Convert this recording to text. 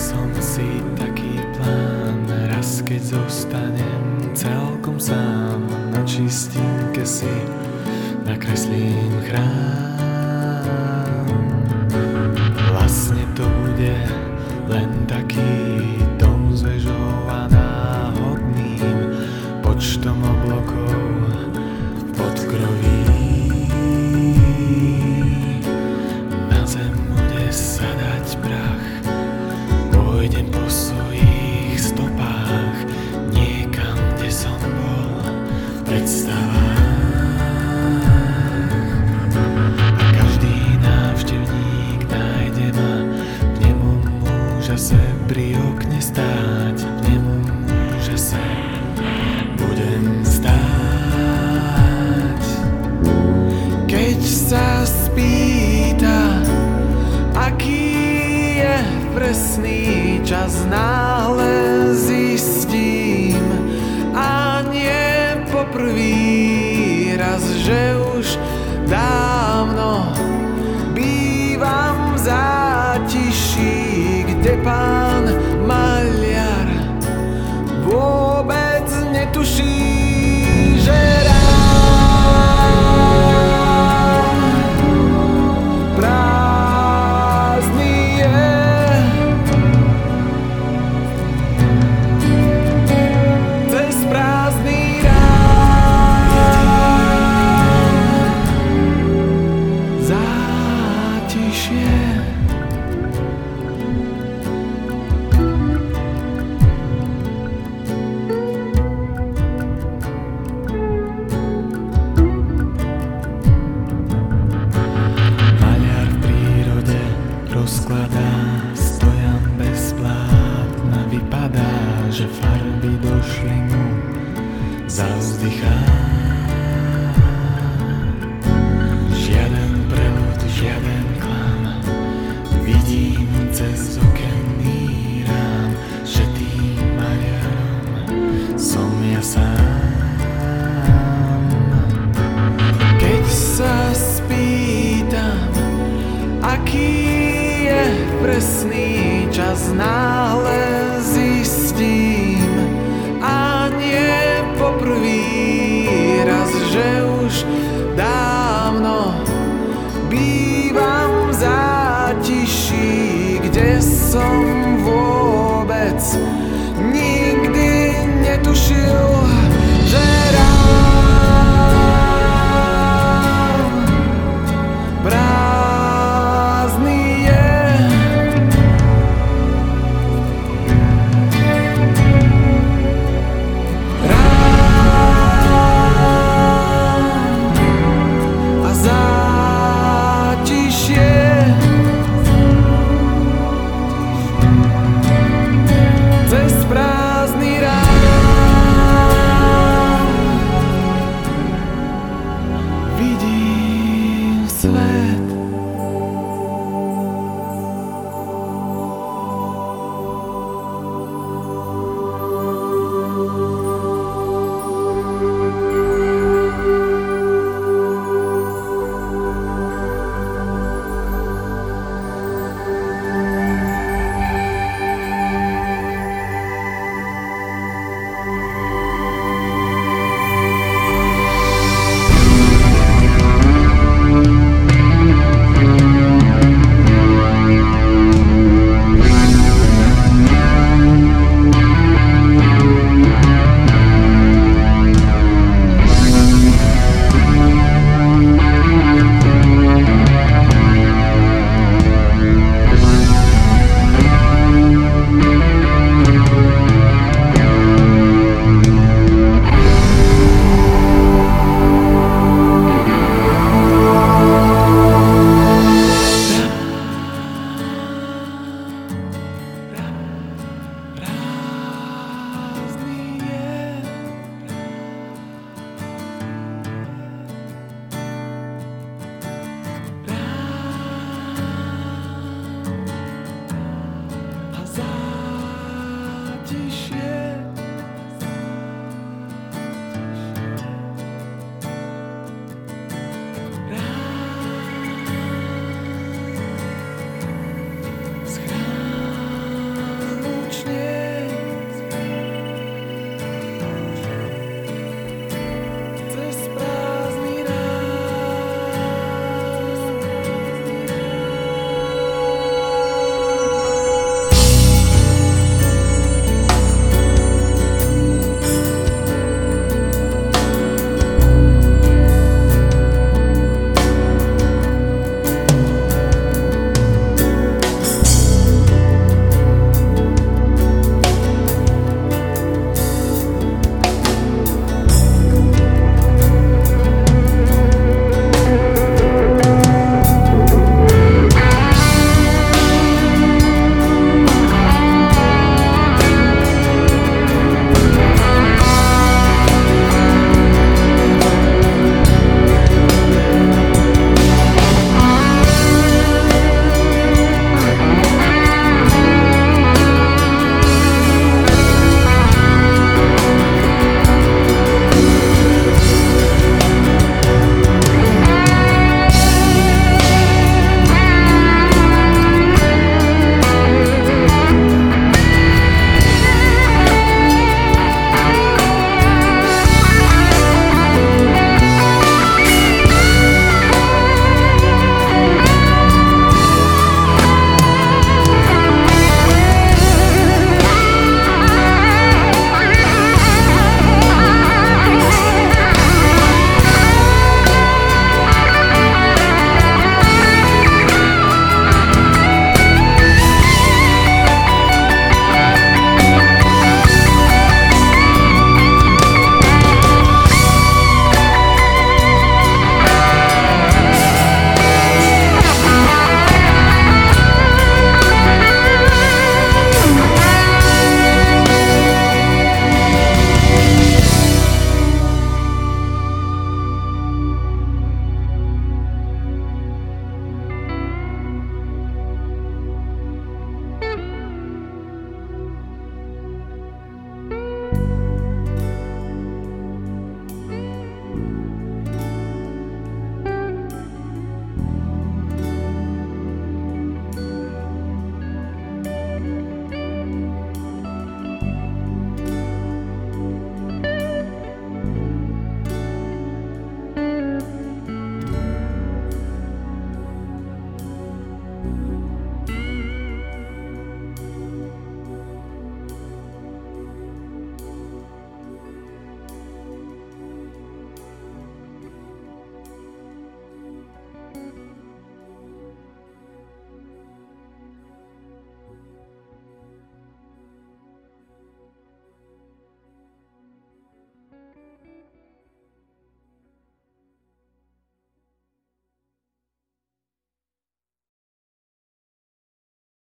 som si taký plán, raz keď zostanem celkom sám, na čistinke si nakreslím chrám. Môže se pri okne stáť, nemôže se budem stáť. Keď sa spýta, aký je presný čas, náhle zistím a nie poprvý raz, že 不是 kde som vôbec nikdy netušil